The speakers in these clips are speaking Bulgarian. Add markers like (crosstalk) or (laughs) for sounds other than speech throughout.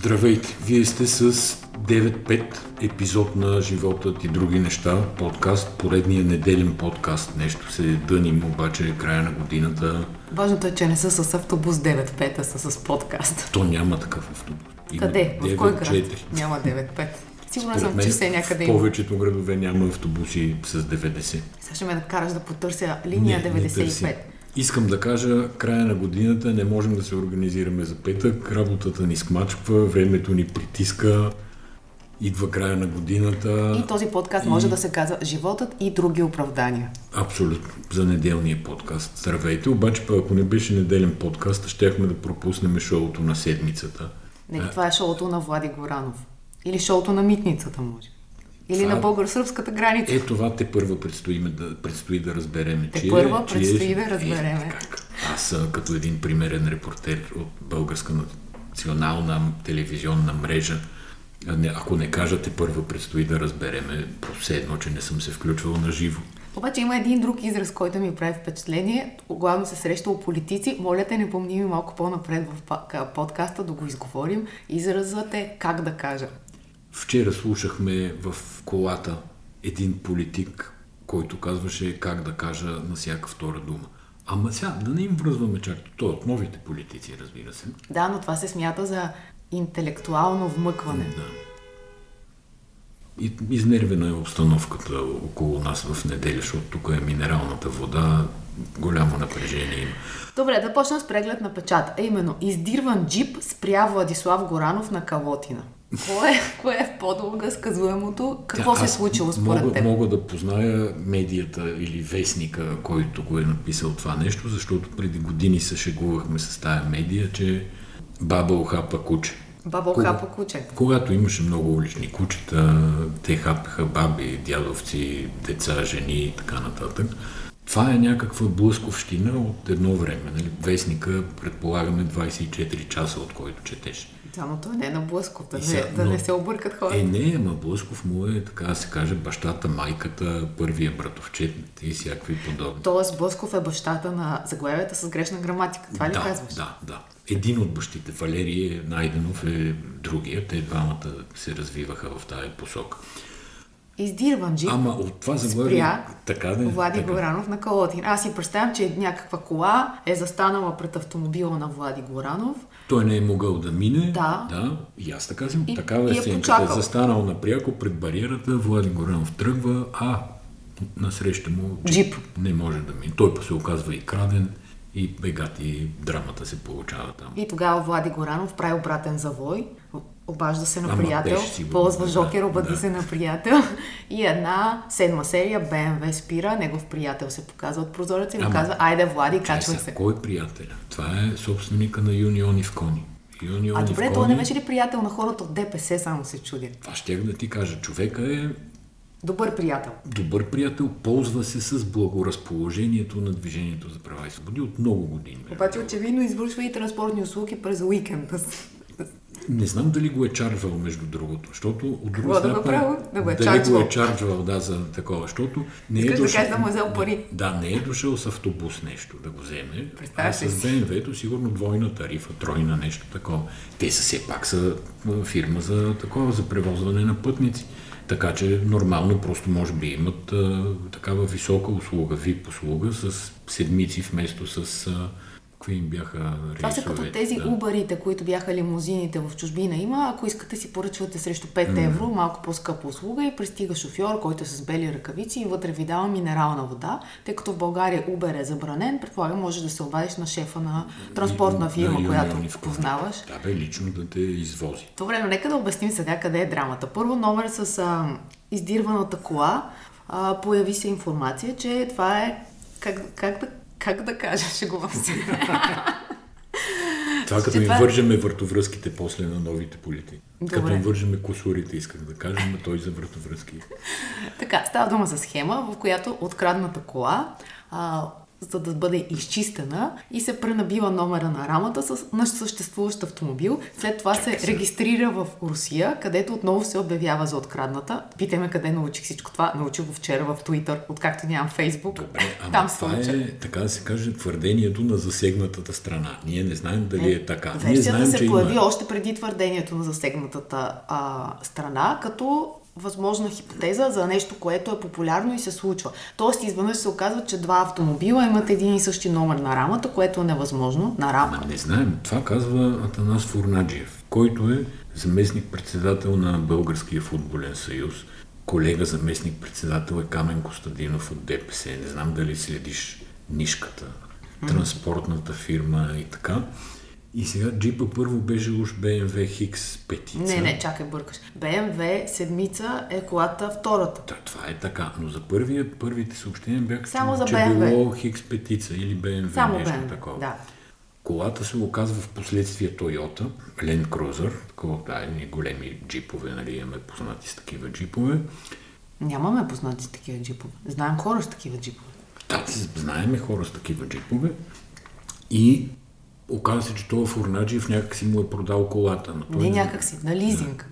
Здравейте! Вие сте с 9.5 епизод на Животът и други неща, подкаст, поредния неделен подкаст. Нещо се дъним, обаче е края на годината. Важното е, че не са с автобус 9.5, а са с подкаст. То няма такъв автобус. Има Къде? В кой град? 4. Няма 9.5. Сигурна съм, че все някъде има. В повечето градове няма автобуси с 90. Сега ще ме да караш да потърся линия не, 95. Не Искам да кажа, края на годината не можем да се организираме за петък, работата ни смачква, времето ни притиска, идва края на годината. И този подкаст и... може да се казва Животът и други оправдания. Абсолютно, за неделния подкаст. Здравейте, обаче ако не беше неделен подкаст, щяхме да пропуснем шоуто на седмицата. Не, това е шоуто на Влади Горанов. Или шоуто на митницата, може. Или това... на българо-сръбската граница. Е, това те първа предстои да, предстои да разбереме. Те че, първа че предстои е, да разбереме. Е, как? Аз като един примерен репортер от българска национална телевизионна мрежа, ако не кажете първа предстои да разбереме, все едно, че не съм се включвал на живо. Обаче има един друг израз, който ми прави впечатление. Главно се среща политици. Моля те, не помни ми малко по-напред в подкаста да го изговорим. Изразът е как да кажа. Вчера слушахме в колата един политик, който казваше как да кажа на всяка втора дума. Ама сега, да не им връзваме чак той от новите политици, разбира се. Да, но това се смята за интелектуално вмъкване. Да. И, изнервена е обстановката около нас в неделя, защото тук е минералната вода, голямо напрежение има. Добре, да почнем с преглед на печата. А именно, издирван джип спря Владислав Горанов на Калотина. Кое, кое е в по-дълга сказуемото? Какво Тя, се е случило според мога, теб? Мога да позная медията или вестника, който го е написал това нещо, защото преди години се шегувахме с тая медия, че баба охапа куче. Баба охапа куче. Когато имаше много улични кучета, те хапаха баби, дядовци, деца, жени и така нататък. Това е някаква блъсковщина от едно време. Нали? Вестника предполагаме 24 часа, от който четеш. Да, но той не е на Блъсков, да, не, да но, не се объркат хората. Е, не, ама Блъсков му е, така да се каже, бащата, майката, първия братовчет и всякакви подобни. Тоест Блъсков е бащата на заглавията с грешна граматика, това ли да, казваш? Да, да. Един от бащите, Валерий Найденов е другия, те двамата се развиваха в тази посока. Издирван джип Ама от това заглавие... така да, Влади така. Горанов на Калотин. Аз си представям, че някаква кола е застанала пред автомобила на Влади Горанов той не е могъл да мине. Да. да и аз така съм. И, такава е сценката. Застанал напряко пред бариерата, Влади Горанов тръгва, а насреща му джип. не може да мине. Той се оказва и краден и бегати драмата се получава там. И тогава Влади Горанов прави обратен завой, обажда се на приятел, ползва да, жокер, обади да. се на приятел и една седма серия БМВ спира, негов приятел се показва от прозореца и му казва, айде Влади, качвай се. Кой е приятеля? Това е собственика на Юниони в Кони. Юниони а добре, това не беше ли приятел на хората от ДПС, само се чудя? Това ще да ти кажа. Човека е Добър приятел. Добър приятел, ползва се с благоразположението на Движението за права и свободи от много години. Обаче очевидно извършва и транспортни услуги през уикенда. Не знам дали го е чарджвал, между другото, защото от друга страна... Да го, право, да го е дали го е чарджвал, да, за такова, защото не е дошъл... Да, да му е взел пари. Да, не е дошъл с автобус нещо да го вземе, а с БМВ-то сигурно двойна тарифа, тройна нещо такова. Те са все пак са фирма за такова, за превозване на пътници. Така че нормално просто може би имат а, такава висока услуга, VIP услуга с седмици вместо с а, Какви им бяха рейсове? Това са като тези да. убарите, които бяха лимузините в чужбина. Има, ако искате си поръчвате срещу 5 mm. евро, малко по-скъпа услуга и пристига шофьор, който е с бели ръкавици и вътре ви дава минерална вода. Тъй като в България Uber е забранен, предполагам, може да се обадиш на шефа на транспортна фирма, да, която познаваш. Да, бе, лично да те извози. Добре, но нека да обясним сега къде е драмата. Първо номер с а, издирваната кола. А, появи се информация, че това е как, как да как да кажа, шегувам се. Това като им това... вържеме въртовръзките после на новите политики. Добре. Като им вържеме косурите, исках да кажа, но той за въртовръзки. така, става дума за схема, в която открадната кола а, за да бъде изчистена и се пренабива номера на рамата с наш съществуващ автомобил. След това се регистрира в Русия, където отново се обявява за открадната. Питаме къде научих всичко това. Научих го вчера в Twitter, откакто нямам Фейсбук. Добре, ама (laughs) Там това е, така да се каже, твърдението на засегнатата страна. Ние не знаем дали е, е така. Версията Ние знаем, се появи има... още преди твърдението на засегнатата а, страна, като възможна хипотеза за нещо, което е популярно и се случва. Тоест, изведнъж се оказва, че два автомобила имат един и същи номер на рамата, което е невъзможно на рамата. Не знаем. Това казва Атанас Фурнаджиев, който е заместник-председател на Българския футболен съюз. Колега заместник-председател е Камен Костадинов от ДПС. Не знам дали следиш нишката, транспортната фирма и така. И сега джипа първо беше уж BMW X петица. Не, не, чакай, бъркаш. BMW седмица е колата втората. Да, това е така, но за първия, първите съобщения бяха, Само че, за че BMW. било X петица или BMW, Само нещо BMW, такова. Да. Колата се оказва в последствие Toyota, Land Cruiser, такова, да, едни големи джипове, нали, имаме познати с такива джипове. Нямаме познати с такива джипове. Знаем хора с такива джипове. Да, знаеме хора с такива джипове. И Оказва се, че това Фурнаджиев някак си му е продал колата. Той не, някак си, на лизинг.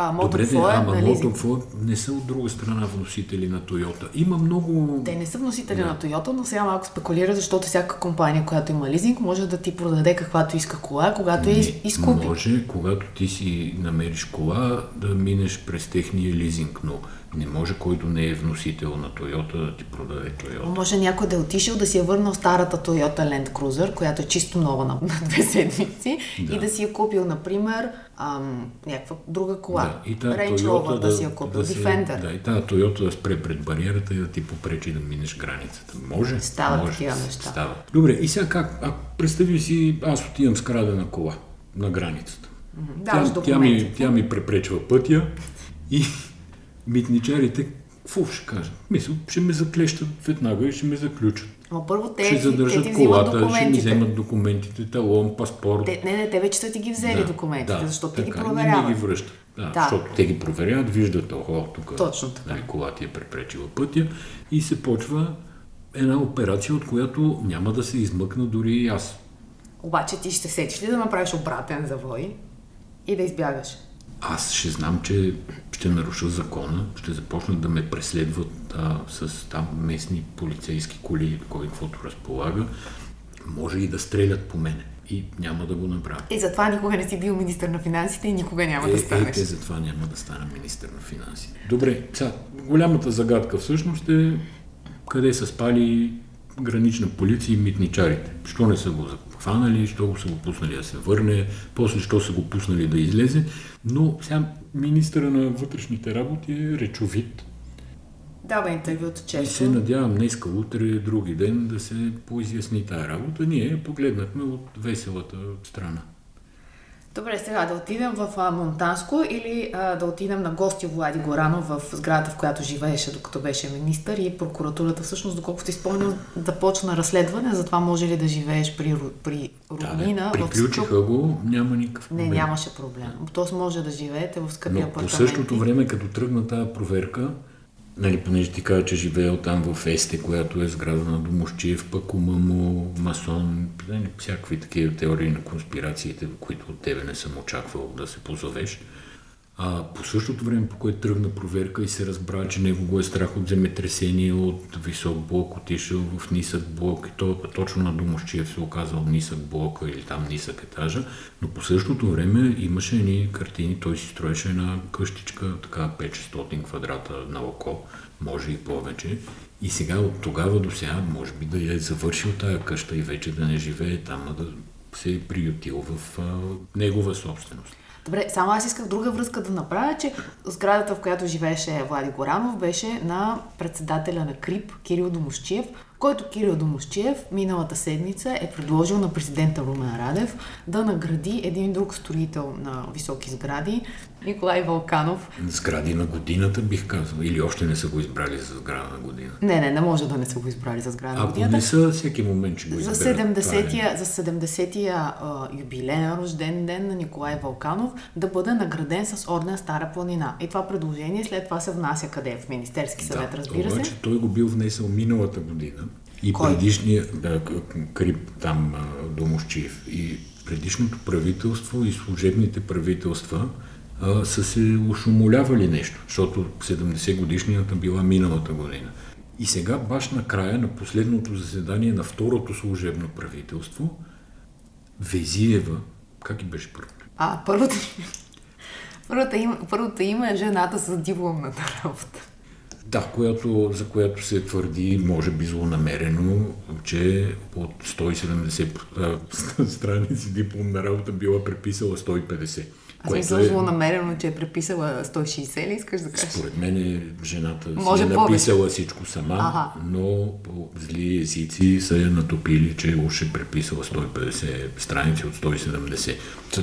А, Добре, не, е ама Мотофо не са от друга страна вносители на Тойота. Има много... Те не са вносители да. на Тойота, но сега малко спекулира, защото всяка компания, която има лизинг, може да ти продаде каквато иска кола, когато я изкупи. Може, когато ти си намериш кола, да минеш през техния лизинг, но не може който не е вносител на Toyota да ти продаде Toyota. Може някой да е отишъл да си е върнал старата Toyota Land Cruiser, която е чисто нова на, (laughs) на две седмици да. и да си е купил, например, ам, някаква друга кола. Да, и Range Rover да, да си я купил, да Defender. Да, и тази Toyota да спре пред бариерата и да ти попречи да минеш границата. Може? Става може, такива неща. Става. Добре, и сега как? А, представи си, аз отивам с крадена кола на границата. Да, тя, тя, ми, тя ми препречва пътя и (laughs) митничарите, какво ще кажат? Мисля, ще ме заклещат веднага и ще ме заключат. Но първо те, ще задържат те колата, ще ми вземат документите, талон, паспорт. Те, не, не, те вече са ти ги взели да, документите, да, защото те ги проверяват. Не ги връщат. Да, да. Защото те ги проверяват, виждат, охо, тук Точно така. Нали, колата е препречила пътя и се почва една операция, от която няма да се измъкна дори и аз. Обаче ти ще сетиш ли да направиш обратен завой и да избягаш? аз ще знам, че ще наруша закона, ще започнат да ме преследват а, с там местни полицейски коли, кой каквото разполага, може и да стрелят по мене. И няма да го направя. И затова никога не си бил министър на финансите и никога няма е, да станеш. Е, затова няма да стана министър на финансите. Добре, сега, голямата загадка всъщност е къде са спали гранична полиция и митничарите. Що не са го хванали, що го са го пуснали да се върне, после що са го пуснали да излезе. Но сега министъра на вътрешните работи е речовит. Дава интервюто често. И се надявам днеска, утре, други ден да се поизясни тая работа. Ние погледнахме от веселата страна. Добре, сега да отидем в а, Монтанско или а, да отидем на гости Влади Горанов в сградата, в която живееше докато беше министър и прокуратурата всъщност, доколкото ти спомням, да почна разследване за това може ли да живееш при, при роднина. Да, приключиха го, няма никакъв проблем. Не, нямаше проблем. Тоест може да живеете в скъпи апартаменти. по същото време, като тръгна тази проверка, нали, понеже ти кажа, че живеел там в Есте, която е сграда на Домощиев, пък ума му, масон, нали, всякакви такива теории на конспирациите, които от тебе не съм очаквал да се позовеш. А по същото време, по което тръгна проверка и се разбра, че него го е страх от земетресение, от висок блок, отишъл в нисък блок и той точно на Домощиев се оказал нисък блок или там нисък етажа, но по същото време имаше едни картини, той си строеше една къщичка, така 500 квадрата на око, може и повече. И сега от тогава до сега, може би да я е завършил тая къща и вече да не живее там, а да се е приютил в а, негова собственост. Добре, само аз исках друга връзка да направя, че сградата, в която живееше Влади Горанов, беше на председателя на КРИП Кирил Домощиев, който Кирил Домощиев миналата седмица е предложил на президента Румен Радев да награди един друг строител на високи сгради, Николай Вълканов. Сгради на годината бих казал. Или още не са го избрали за сграда на година. Не, не, не може да не са го избрали за сграда на годината. Ако не са, всеки момент ще го изберат. За 70-я, е. за 70-я юбилеен рожден ден на Николай Вълканов да бъде награден с орден Стара планина. И това предложение след това се внася къде? В Министерски съвет, да, разбира обаче, се. той го бил внесъл миналата година И Кой? предишния, да, Крип там Домощиев, и предишното правителство и служебните правителства а, са се ушумолявали нещо, защото 70 годишнината била миналата година. И сега, баш накрая, на последното заседание на второто служебно правителство, Везиева, как и беше първото? А, първото, първото, има, първото име е жената с дипломната работа. Да, която, за която се твърди, може би злонамерено, че от 170 (laughs) страници дипломна работа била преписала 150. Аз което съм е... злонамерено, че е преписала 160 ли искаш да кажеш? Според мен е, жената може си е написала повече. всичко сама, ага. но зли езици са я натопили, че уж е преписала 150 страници от 170.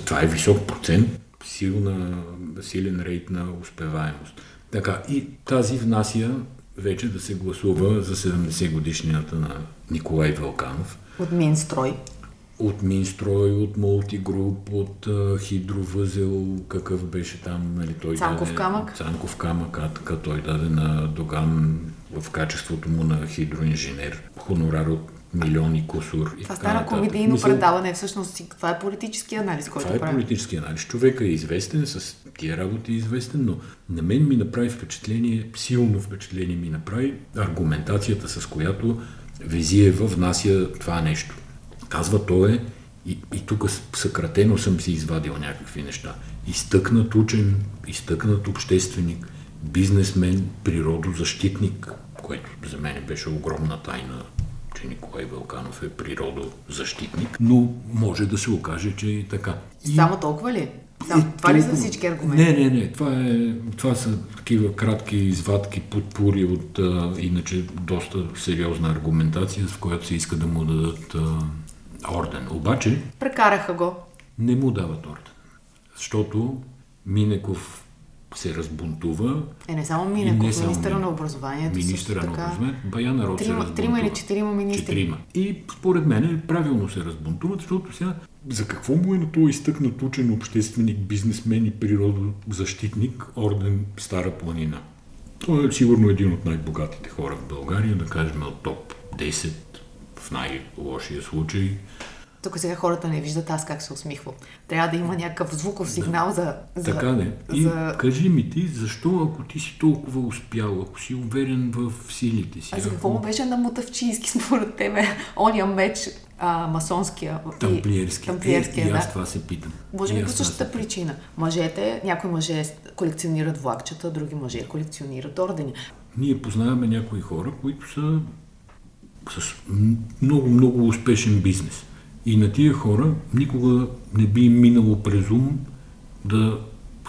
Това е висок процент, силна, силен рейт на успеваемост. Така, и тази внася вече да се гласува за 70 годишнината на Николай Велканов. От Минстрой. От Минстрой, от Мултигруп, от uh, Хидровъзел, какъв беше там, нали, той Цанков даде, камък. Цанков камък, а така той даде на Доган в качеството му на хидроинженер, хонорар от милиони косур. И това стана комедийно Мисъл... предаване, всъщност това е политически анализ, който Това е политически анализ. Човека е известен, с тия работи е известен, но на мен ми направи впечатление, силно впечатление ми направи аргументацията, с която Везиева внася това нещо. Казва той е, и, и тук съкратено съм си извадил някакви неща. Изтъкнат учен, изтъкнат общественик, бизнесмен, природозащитник, което за мен беше огромна тайна че Николай Велканов е природозащитник, но може да се окаже, че и така. И... Само толкова ли? Само, е, това ли са всички аргументи? Не, не, не. Това, е, това са такива кратки извадки, подпури от а, иначе доста сериозна аргументация, в която се иска да му дадат а, орден. Обаче... Прекараха го. Не му дават орден. Защото Минеков се разбунтува. Е, не само Минеков, не министъра на образованието. Министъра на образованието. Баян народ трима, се разбунтува. Трима или четирима министри. Четирима. И според мен правилно се разбунтуват, защото сега за какво му е на този изтъкнат учен общественик, бизнесмен и природозащитник орден Стара планина? Той е сигурно един от най-богатите хора в България, да кажем от топ 10 в най-лошия случай. Тук сега хората не виждат аз как се усмихвам. Трябва да има някакъв звуков сигнал да. за, за... Така не. И за... кажи ми ти, защо ако ти си толкова успял, ако си уверен в силите си? А за какво ако... беше на Мутавчийски (laughs) според тебе? Оня меч, а, масонския тамплиерски. тамплиерски е, и, и аз да. това се питам. Може би по същата причина. Мъжете, някои мъже колекционират влакчета, други мъже колекционират ордени. Ние познаваме някои хора, които са с много, много успешен бизнес. И на тия хора никога не би им минало през ум да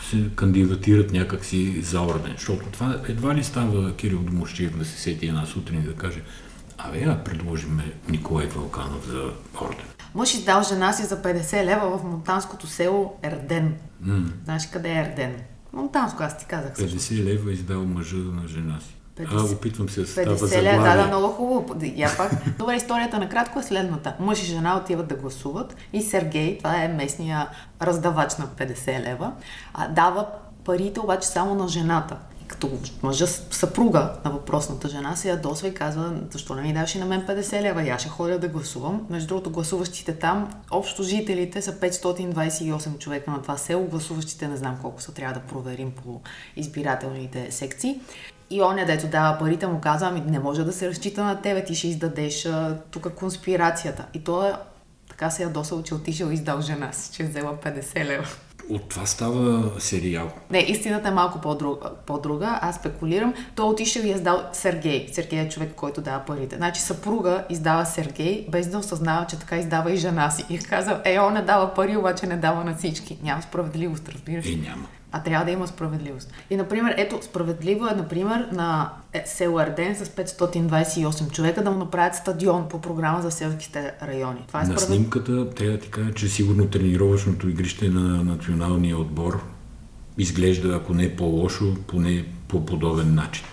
се кандидатират някакси за орден. Защото това едва ли става Кирил Домощиев да се сети една сутрин и да каже Абе, я предложиме Николай Вълканов за орден. Мъж издал жена си за 50 лева в монтанското село Ерден. Mm. Знаеш къде е Ерден? Монтанско, аз ти казах. 50 също. лева издал мъжа на жена си. 50, а, опитвам се да става за Да, да, много хубаво. Я пак. (laughs) Добре, историята накратко е следната. Мъж и жена отиват да гласуват и Сергей, това е местния раздавач на 50 лева, дава парите обаче само на жената. Като мъжа съпруга на въпросната жена се ядосва и казва, защо не ми даваш и на мен 50 лева, и аз ще ходя да гласувам. Между другото, гласуващите там, общо жителите са 528 човека на това село, гласуващите не знам колко са, трябва да проверим по избирателните секции. И оня, дето дава парите, му казва, ами не може да се разчита на тебе, ти ще издадеш тук конспирацията. И той е така се ядосал, че отишъл и издал жена си, че е взела 50 лева. От това става сериал. Не, истината е малко по-друга. по-друга. Аз спекулирам. Той отишъл и е издал Сергей. Сергей е човек, който дава парите. Значи съпруга издава Сергей, без да осъзнава, че така издава и жена си. И казва, е, он не дава пари, обаче не дава на всички. Няма справедливост, разбираш. И няма а трябва да има справедливост. И, например, ето, справедливо е, например, на е, село Арден с 528 човека да му направят стадион по програма за селските райони. Това е на справед... снимката трябва да ти кажа, че сигурно тренировъчното игрище на националния отбор изглежда, ако не по-лошо, поне по подобен начин.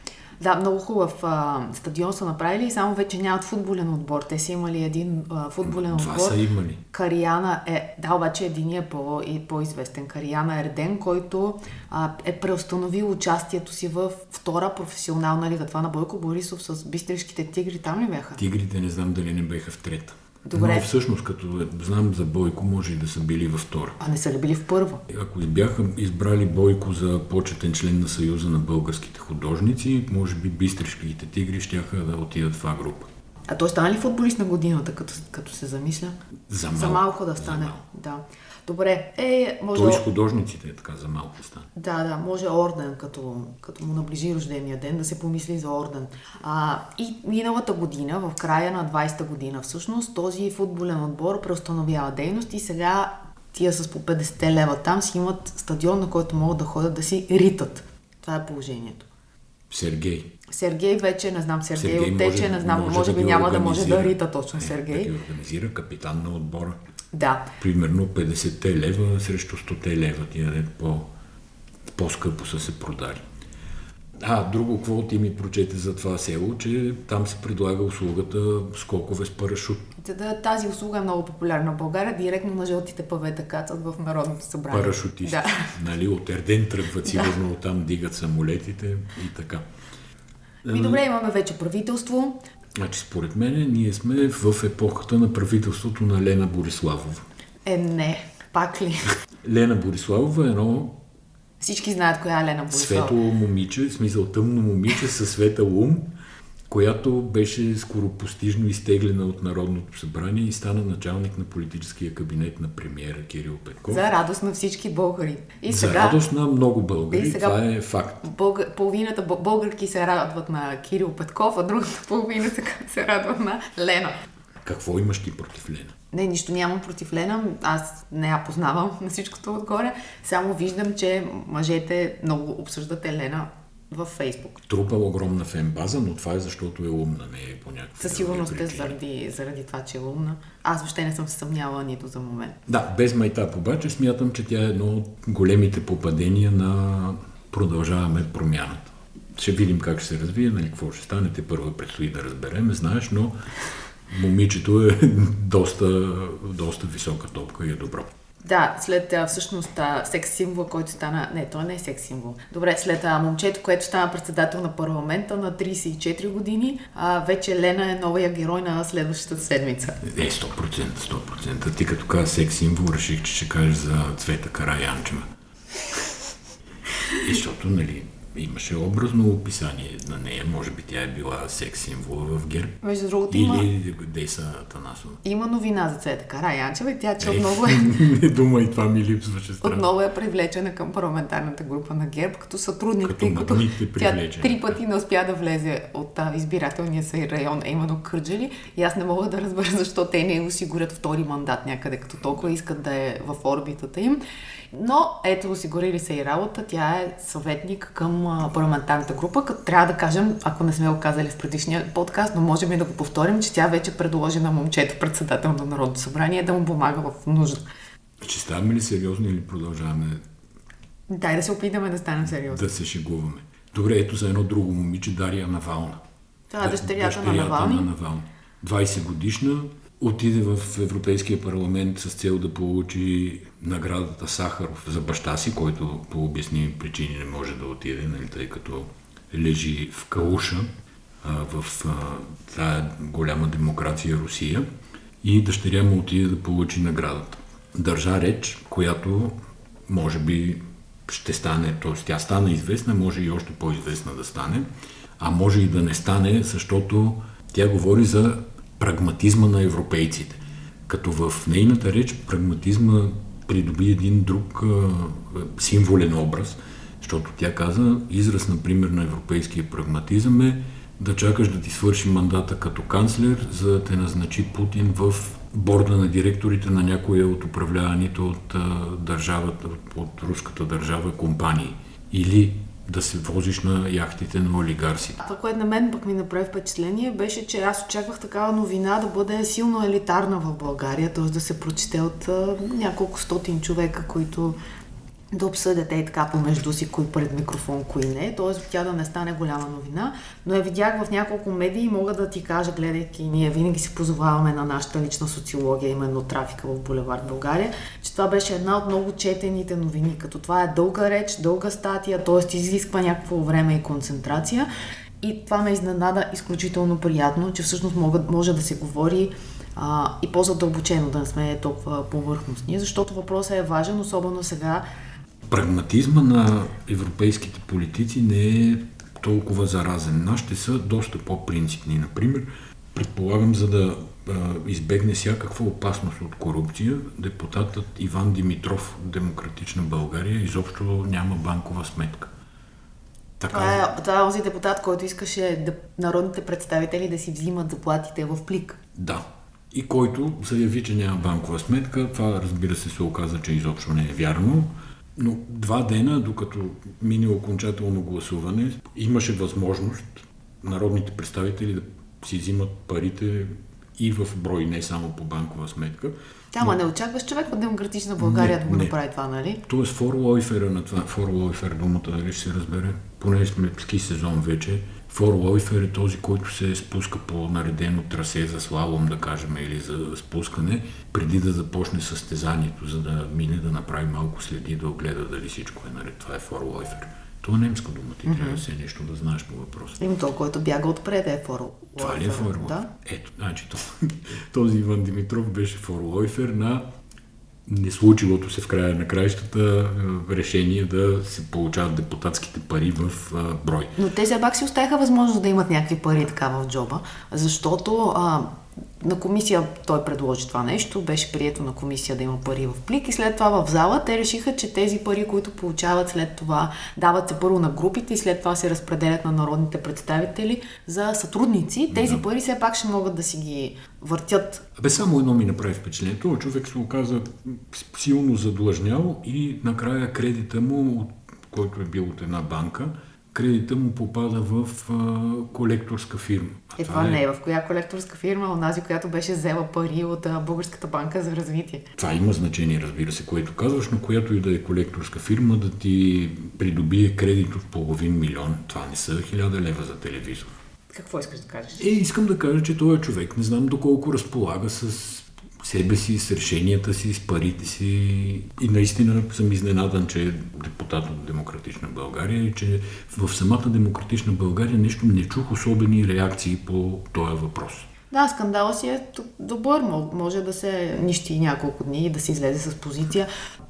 Да, много хубав а, стадион са направили и само вече нямат футболен отбор. Те са имали един а, футболен Това отбор. са имали. Карияна е, да, обаче един е по, и по-известен. Карияна Ерден, който а, е преустановил участието си в втора професионална лига. Това на Бойко Борисов с бистришките тигри. Там ли бяха? Тигрите не знам дали не беха в трета. Добре. Но всъщност, като знам за Бойко, може и да са били във втора. А не са ли били в първа? Ако бяха избрали Бойко за почетен член на Съюза на българските художници, може би бистришките тигри щяха да отидат в това група. А той стана ли футболист на годината, като, като се замисля? За малко. За малко да За стане. малко. Да. Добре, е, може... Той с художниците е така за малко стане. Да, да, може орден, като, като му наближи рождения ден, да се помисли за орден. А, и миналата година, в края на 20-та година всъщност, този футболен отбор преустановява дейност и сега тия с по 50 лева там си имат стадион, на който могат да ходят да си ритат. Това е положението. Сергей. Сергей вече, не знам, Сергей, Сергей оттече, може- не знам, може може, да би ги няма да може да рита точно Е, Да Сергей. ги организира капитан на отбора. Да, Примерно 50 лева срещу 100 лева. Тия ден по, по-скъпо са се продали. А, друго, какво ти ми прочете за това село, че там се предлага услугата скокове с парашут. Да, тази услуга е много популярна в България. Директно на жълтите павета кацат в Народното събрание. Парашутисти. Да. Нали, от Ерден тръгват сигурно, оттам дигат самолетите и така. Ми добре, имаме вече правителство. Значи, според мен, ние сме в епохата на правителството на Лена Бориславова. Е, не. Пак ли? Лена Бориславова е едно Всички знаят коя е Лена Борисова. светло момиче, в смисъл тъмно момиче със светъл ум, която беше скоропостижно изтеглена от Народното събрание и стана началник на политическия кабинет на премиера Кирил Петков. За радост на всички българи. И За сега, радост на много българи, И сега- това е факт. Бълг... половината бъ- българки се радват на Кирил Петков, а другата половина се, се радват на Лена. Какво имаш ти против Лена? Не, нищо нямам против Лена. Аз не я познавам на всичкото отгоре. Само виждам, че мъжете много обсъждат Елена във Фейсбук. Трупа огромна фен база, но това е защото е умна, не е по някакви Със сигурност е заради, заради това, че е умна. Аз въобще не съм се съмнявала нито за момент. Да, без майтап обаче смятам, че тя е едно от големите попадения на продължаваме промяната. Ще видим как ще се развие, нали, какво ще стане, те първо предстои да разберем, знаеш, но момичето е (laughs) доста, доста висока топка и е добро. Да, след а, всъщност а, секс символ, който стана... Не, той не е секс символ. Добре, след а, момчето, което стана председател на парламента на 34 години, а, вече Лена е новия герой на следващата седмица. Е, 100%, 100%. Ти като каза секс символ, реших, че ще кажеш за Цвета Караянчева. И (laughs) защото, нали, имаше образно описание на нея. Може би тя е била секс символ в ГЕРБ. Между другото, има, Или Деса Танасова. има новина за Цвета Караянчева и тя, че Е, отново е, (laughs) Не дума и това ми липсваше странно. отново е привлечена към парламентарната група на ГЕРБ като сътрудник, Като тъй като тя три пъти не успя да влезе от а, избирателния си район, а именно Кърджали. И аз не мога да разбера защо те не осигурят втори мандат някъде, като толкова искат да е в орбитата им. Но ето, осигурили се и работа. Тя е съветник към а, парламентарната група, като трябва да кажем, ако не сме го казали в предишния подкаст, но можем и да го повторим, че тя вече предложи на момчето председател на Народното събрание да му помага в нужда. Че ставаме ли сериозни или продължаваме Дай да се опитаме да станем сериозни. да се шегуваме? Добре, ето за едно друго момиче, Дария Навална. Това е дъщерята на Дъщерята Навални. на Навални. 20 годишна, отиде в Европейския парламент с цел да получи наградата Сахаров за баща си, който по обясними причини не може да отиде, нали, тъй като лежи в Кауша, а, в а, тая голяма демокрация Русия. И дъщеря му отиде да получи наградата. Държа реч, която може би ще стане, т.е. тя стана известна, може и още по-известна да стане, а може и да не стане, защото тя говори за прагматизма на европейците. Като в нейната реч прагматизма придоби един друг а, символен образ, защото тя каза, израз, например, на европейския прагматизъм е да чакаш да ти свърши мандата като канцлер, за да те назначи Путин в борда на директорите на някоя от управляваните от а, държавата, от руската държава компании. Или да се возиш на яхтите на олигарсите. Това, което на мен пък ми направи впечатление, беше, че аз очаквах такава новина да бъде силно елитарна в България, т.е. да се прочете от а, няколко стотин човека, които да обсъдят и така помежду си, кой пред микрофон, кой не, т.е. тя да не стане голяма новина, но я видях в няколко медии и мога да ти кажа, гледайки, ние винаги се позоваваме на нашата лична социология, именно трафика в Булевард България, че това беше една от много четените новини, като това е дълга реч, дълга статия, т.е. изисква някакво време и концентрация. И това ме изненада изключително приятно, че всъщност може да се говори а, и по-задълбочено, да не сме толкова повърхностни, защото въпросът е важен, особено сега. Прагматизма на европейските политици не е толкова заразен. Нашите са доста по-принципни. Например, предполагам, за да избегне всякаква опасност от корупция, депутатът Иван Димитров, Демократична България, изобщо няма банкова сметка. Така това, е, това е депутат, който искаше да, народните представители да си взимат заплатите в плик. Да, и който заяви, че няма банкова сметка. Това, разбира се, се оказа, че изобщо не е вярно. Но два дена, докато мине окончателно гласуване, имаше възможност народните представители да си взимат парите и в брой, не само по банкова сметка. Да, но... не очакваш човек от Демократична България не, да го не. направи това, нали? Тоест форлойфера на това, форлойфер думата, нали ще се разбере, поне сме ски сезон вече, Фор Лойфер е този, който се спуска по наредено трасе за слалом, да кажем, или за спускане, преди да започне състезанието, за да мине да направи малко следи, да огледа дали всичко е наред. Това е Фор Лойфер. Това е немска дума, ти mm-hmm. трябва да се нещо да знаеш по въпроса. Има то, който бяга отпред е Фор Това ли е Фор Да. Ето, значи (laughs) този Иван Димитров беше Фор Лойфер на не случилото се в края на краищата решение да се получават депутатските пари в брой. Но те все пак си оставяха възможност да имат някакви пари така в джоба, защото а, на комисия той предложи това нещо, беше прието на комисия да има пари в плик и след това в зала те решиха, че тези пари, които получават след това, дават се първо на групите и след това се разпределят на народните представители за сътрудници. Тези да. пари все пак ще могат да си ги въртят. Абе, само едно ми направи впечатление. Това човек се оказа силно задлъжнял и накрая кредита му, който е бил от една банка, кредита му попада в а, колекторска фирма. Е, това, не е в коя колекторска фирма, онази, която беше взела пари от а, Българската банка за развитие. Това има значение, разбира се, което казваш, но която и да е колекторска фирма да ти придобие кредит от половин милион. Това не са хиляда лева за телевизор. Какво искаш да кажеш? Е, искам да кажа, че този човек не знам доколко разполага с себе си, с решенията си, с парите си. И наистина съм изненадан, че е депутат от Демократична България и че в самата Демократична България нещо не чух особени реакции по този въпрос. Да, скандала си е добър. Може да се нищи няколко дни и да се излезе с позиция.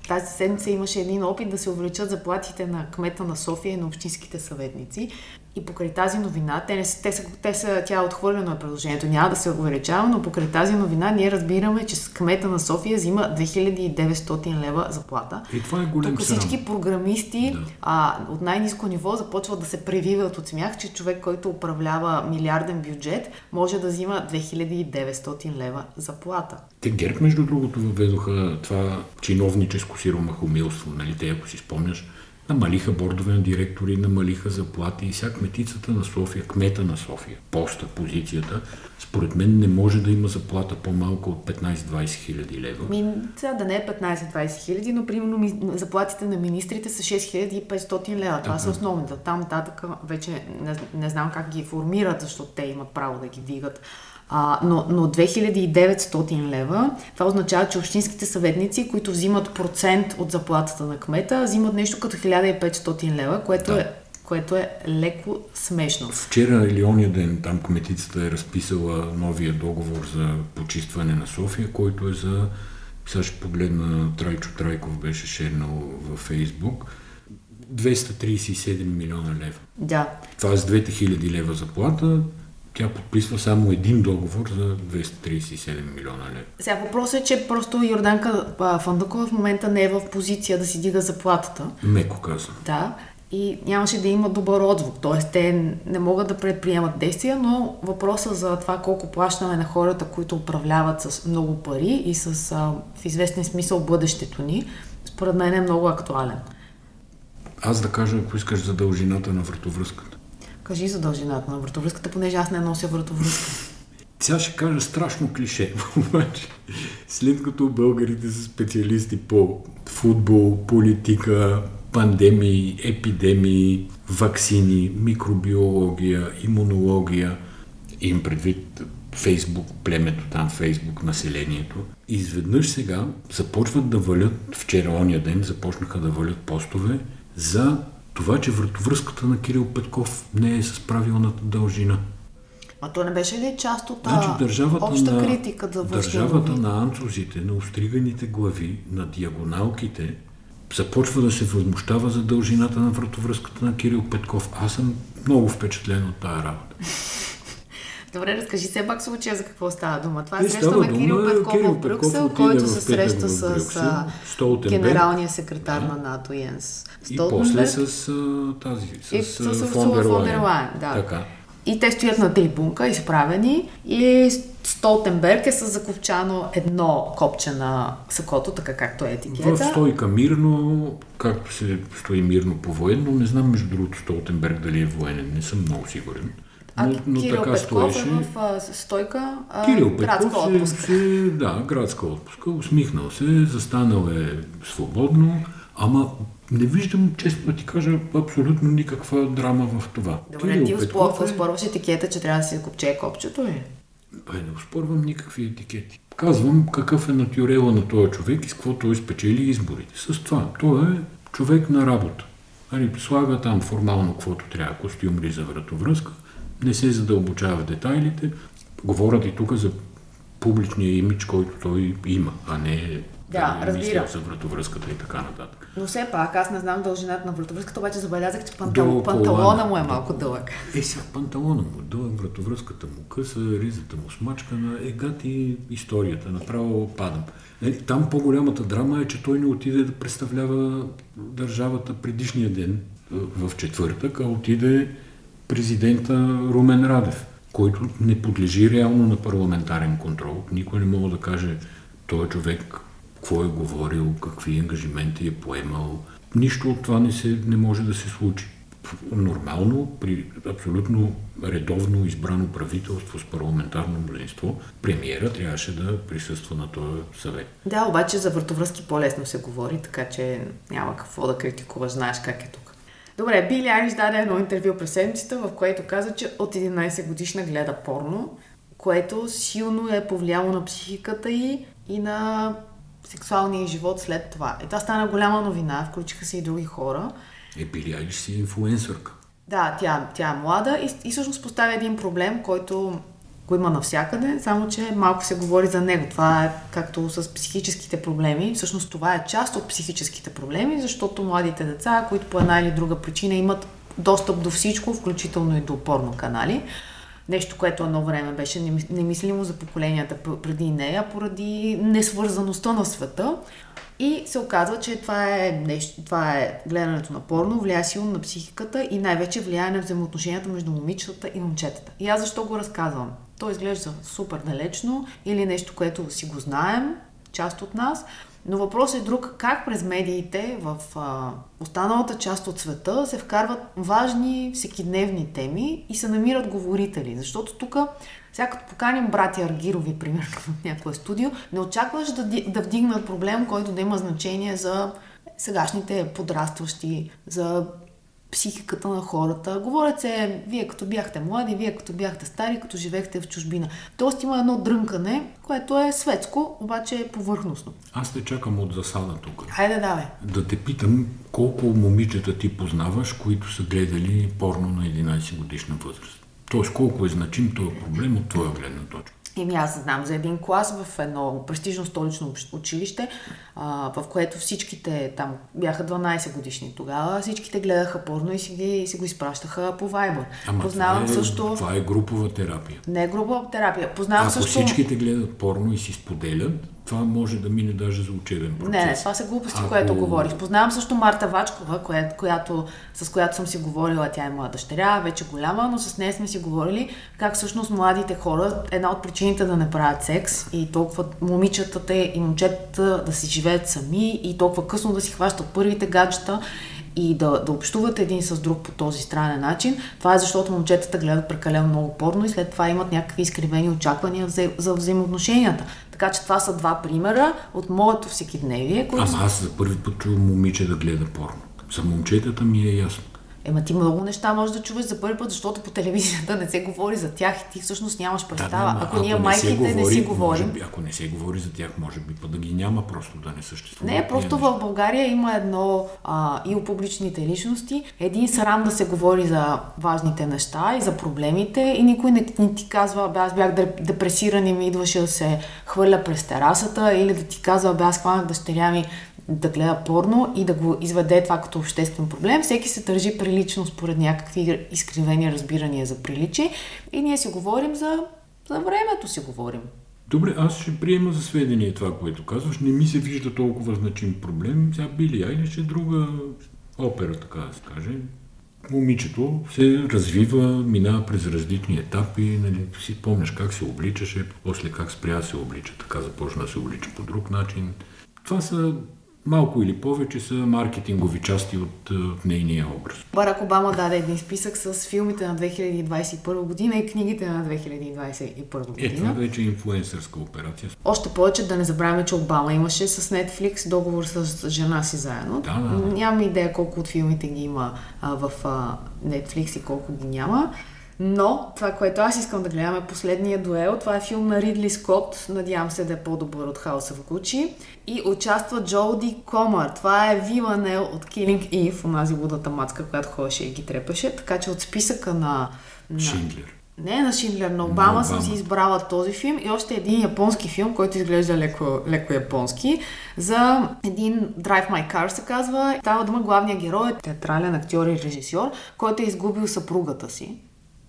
Тази седмица имаше един опит да се увеличат заплатите на кмета на София и на общинските съветници. И покрай тази новина, те, не, те, са, те са, тя е отхвърлено е предложението, няма да се увеличава, но покрай тази новина ние разбираме, че с кмета на София взима 2900 лева заплата. И това е голям Тук всички програмисти да. а, от най-низко ниво започват да се превиват от смях, че човек, който управлява милиарден бюджет, може да взима 2900 лева заплата. Те ГЕРБ, между другото, въведоха това чиновническо сиромахомилство, нали? Те, ако си спомняш, Намалиха бордове на директори, намалиха заплати и всяк кметицата на София, кмета на София, поста, позицията, според мен не може да има заплата по-малко от 15-20 хиляди лева. Ми, сега да не е 15-20 хиляди, но примерно ми, заплатите на министрите са 6500 лева. Това са основните. Там нататък вече не, не знам как ги формират, защото те имат право да ги дигат. А, но, но 2900 лева, това означава, че общинските съветници, които взимат процент от заплатата на кмета, взимат нещо като 1500 лева, което да. е което е леко смешно. Вчера или ония ден там кметицата е разписала новия договор за почистване на София, който е за, сега ще погледна, Трайчо Трайков беше шернал във Фейсбук, 237 милиона лева. Да. Това е с 2000 лева заплата, тя подписва само един договор за 237 милиона лева. Сега въпросът е, че просто Йорданка Фандъкова в момента не е в позиция да си дига заплатата. Меко казвам. Да. И нямаше да има добър отзвук. Тоест, те не могат да предприемат действия, но въпросът за това колко плащаме на хората, които управляват с много пари и с а, в известен смисъл бъдещето ни, според мен е много актуален. Аз да кажа, ако искаш за дължината на вратовръзката. Кажи за дължината на вратовръзката, понеже аз не нося вратовръзка. Сега ще кажа страшно клише, (laughs) обаче след като българите са специалисти по футбол, политика, пандемии, епидемии, вакцини, микробиология, имунология, им предвид Фейсбук, племето там, Фейсбук, населението. Изведнъж сега започват да валят, вчера ония ден започнаха да валят постове за това, че вратовръзката на Кирил Петков не е с правилната дължина. А то не беше ли част от значи, държавата обща на, критика за Държавата на анцузите, на устриганите глави, на диагоналките, започва да се възмущава за дължината на вратовръзката на Кирил Петков. Аз съм много впечатлен от тази работа. Добре, разкажи се пак случая за какво става дума. Това е среща на Кирил Петков в Брюксел, който се среща с генералния секретар да. на НАТО Йенс И после с тази, с, и с, с фон дер Лайен. Да. Така. И те стоят на трибунка, изправени и Столтенберг е с закопчано едно копче на сакото, така както е етикета. В стойка мирно, както се стои мирно по военно, не знам между другото Столтенберг дали е военен, не съм много сигурен. А но, но Кирил така Петков стоеше. е в а, стойка а, Кирил градска отпуска. Се, да, градска отпуска. Усмихнал се, застанал е свободно, ама не виждам, честно да ти кажа, абсолютно никаква драма в това. Добре, Кирил ти Петков е... успорваш етикета, че трябва да си копче копчето ли? Бе, не успорвам никакви етикети. Казвам какъв е натюрела на този човек и с какво той спечели изборите. С това. Той е човек на работа. Али, слага там формално каквото трябва, костюмри за вратовръзка, не се задълбочава в детайлите. Говорят и тук за публичния имидж, който той има, а не да, разбира. за вратовръзката и така нататък. Но все пак, аз не знам дължината на вратовръзката, обаче забелязах, че пантал... панталона му е малко дълъг. Е, сега панталона му е дълъг, вратовръзката му къса, ризата му смачкана, е гати историята, направо падам. Е, там по-голямата драма е, че той не отиде да представлява държавата предишния ден, в четвъртък, а отиде президента Румен Радев, който не подлежи реално на парламентарен контрол. Никой не мога да каже този човек какво е говорил, какви ангажименти е поемал. Нищо от това не, се, не може да се случи. Нормално, при абсолютно редовно избрано правителство с парламентарно мнозинство, премиера трябваше да присъства на този съвет. Да, обаче за въртовръзки по-лесно се говори, така че няма какво да критикуваш, знаеш как е тук. Добре, Били Айлиш даде едно интервю през седмицата, в което каза, че от 11 годишна гледа порно, което силно е повлияло на психиката й и на сексуалния живот след това. И това стана голяма новина, включиха се и други хора. Е, Били Айлиш си инфлуенсърка. Да, тя, тя е млада и, и всъщност поставя един проблем, който го има навсякъде, само че малко се говори за него. Това е както с психическите проблеми. Всъщност това е част от психическите проблеми, защото младите деца, които по една или друга причина имат достъп до всичко, включително и до порно канали, нещо, което едно време беше немислимо за поколенията преди нея, поради несвързаността на света. И се оказва, че това е, нещо, това е гледането на порно, влияе силно на психиката и най-вече влияе на взаимоотношенията между момичетата и момчетата. И аз защо го разказвам? То изглежда супер далечно или нещо, което си го знаем, част от нас, но въпросът е друг, как през медиите в а, останалата част от света се вкарват важни всекидневни теми и се намират говорители. Защото тук, сега като поканим братя Аргирови, примерно, в някое студио, не очакваш да, да вдигнат проблем, който да има значение за сегашните подрастващи, за психиката на хората. Говорят се, вие като бяхте млади, вие като бяхте стари, като живеехте в чужбина. Тоест има едно дрънкане, което е светско, обаче е повърхностно. Аз те чакам от засада тук. Хайде, давай. Да те питам колко момичета ти познаваш, които са гледали порно на 11 годишна възраст. Тоест колко е значим този проблем от твоя гледна точка. Еми аз знам за един клас в едно престижно столично училище, а, в което всичките там бяха 12 годишни тогава, всичките гледаха порно и си, ги, и си го изпращаха по Viber. Ама Познавам това е, също... Това е групова терапия. Не е групова терапия. Познавам Ако също... всичките гледат порно и си споделят, това може да мине даже за учебен процес. Не, не, това са глупости, Ако... което говориш. Познавам също Марта Вачкова, коя, която, с която съм си говорила, тя е моя дъщеря, вече голяма, но с нея сме си говорили как всъщност младите хора, една от причините да не правят секс и толкова момичетата и момчетата да си живеят сами и толкова късно да си хващат първите гаджета и да, да общуват един с друг по този странен начин. Това е защото момчетата гледат прекалено много порно и след това имат някакви изкривени очаквания за, за взаимоотношенията. Така че това са два примера от моето всекидневие. Които... Ама аз за първи път чувам момиче да гледа порно. За момчетата ми е ясно. Ема ти много неща можеш да чуваш за първи път, защото по телевизията не се говори за тях и ти всъщност нямаш представа. Да, ако, ако ние майките говори, не си говорим. Би, ако не се говори за тях, може би път да ги няма просто да не съществува. Не, просто в България има едно а, и у публичните личности, един срам да се говори за важните неща и за проблемите и никой не, не ти казва, бе аз бях депресиран и ми идваше да се хвърля през терасата или да ти казва, бе аз хванах дъщеря ми да гледа порно и да го изведе това като обществен проблем. Всеки се държи прилично според някакви изкривени разбирания за приличие и ние си говорим за, за времето си говорим. Добре, аз ще приема за сведение това, което казваш. Не ми се вижда толкова значим проблем. Сега Били Айлиш е друга опера, така да се каже. Момичето се развива, минава през различни етапи. Нали, си помняш как се обличаше, после как спря се облича. Така започна да се облича по друг начин. Това са малко или повече са маркетингови части от, е, от нейния образ. Барак Обама даде един списък с филмите на 2021 година и книгите на 2021 година. Е, това вече е инфлуенсърска операция. Още повече да не забравяме, че Обама имаше с Netflix договор с жена си заедно. Да, да. Нямам идея колко от филмите ги има а, в а, Netflix и колко ги няма. Но това, което аз искам да гледам е последния дуел. Това е филм на Ридли Скотт. Надявам се да е по-добър от Хауса в Гучи. И участва Джоуди Комър. Това е Виланел от Killing Eve, онази лудата мацка, която ходеше и ги трепеше. Така че от списъка на... на... Шиндлер. Не на Шиндлер, на Обама, Обама съм си избрала този филм и още един японски филм, който изглежда леко, леко японски, за един Drive My Car се казва. Става дума главния герой е театрален актьор и режисьор, който е изгубил съпругата си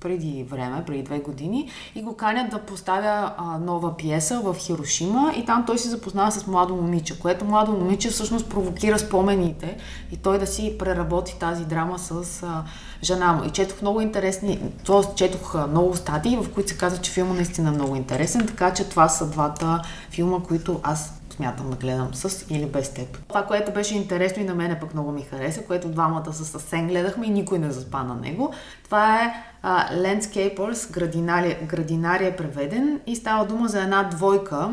преди време, преди две години, и го канят да поставя а, нова пиеса в Хирошима и там той се запознава с младо момиче, което младо момиче всъщност провокира спомените и той да си преработи тази драма с а, жена му. И четох много интересни, т.е. четох много статии, в които се казва, че филма наистина е много интересен, така че това са двата филма, които аз смятам да гледам с или без теб. Това, което беше интересно и на мене пък много ми хареса, което двамата с Асен гледахме и никой не заспа на него, това е uh, Landscapers, градинария, градинария е преведен и става дума за една двойка,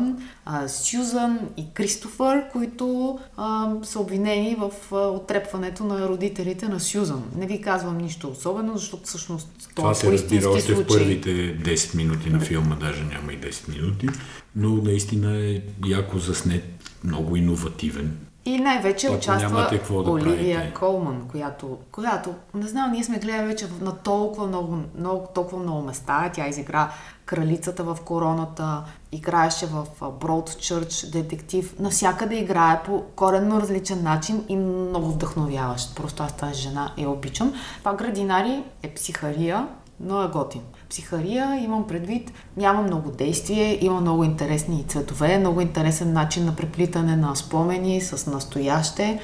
uh, Сюзан и Кристофър, които uh, са обвинени в uh, отрепването на родителите на Сюзан. Не ви казвам нищо особено, защото всъщност това, това се разбира още случай. в първите 10 минути на филма, даже няма и 10 минути, но наистина е яко заснет, много иновативен. И най-вече Пак участва да Оливия правите. Колман, която, която, не знам, ние сме гледали вече на толкова много, много, толкова много места. Тя изигра кралицата в короната, играеше в Broadchurch, детектив. Навсякъде играе по коренно различен начин и много вдъхновяващ. Просто аз тази жена я обичам. Това градинари е психария, но е готин. Психария имам предвид, няма много действие, има много интересни цветове, много интересен начин на преплитане на спомени с настояще.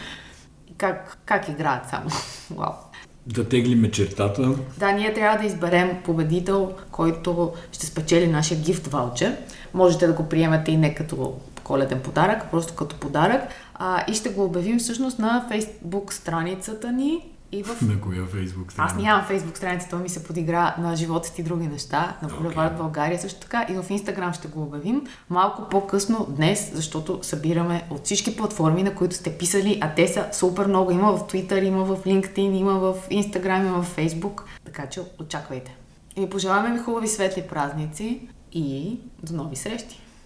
Как, как играят само. (laughs) Вау. Да теглиме чертата. Да, ние трябва да изберем победител, който ще спечели нашия гифт ваучер. Можете да го приемете и не като коледен подарък, просто като подарък. А, и ще го обявим всъщност на фейсбук страницата ни и в... На коя фейсбук страница? Аз нямам фейсбук страница, той ми се подигра на живота ти други неща, на Булевард okay. България също така и в Инстаграм ще го обявим малко по-късно днес, защото събираме от всички платформи, на които сте писали, а те са супер много. Има в Twitter, има в LinkedIn, има в Инстаграм, има в Фейсбук, така че очаквайте. И пожелаваме ви хубави светли празници и до нови срещи!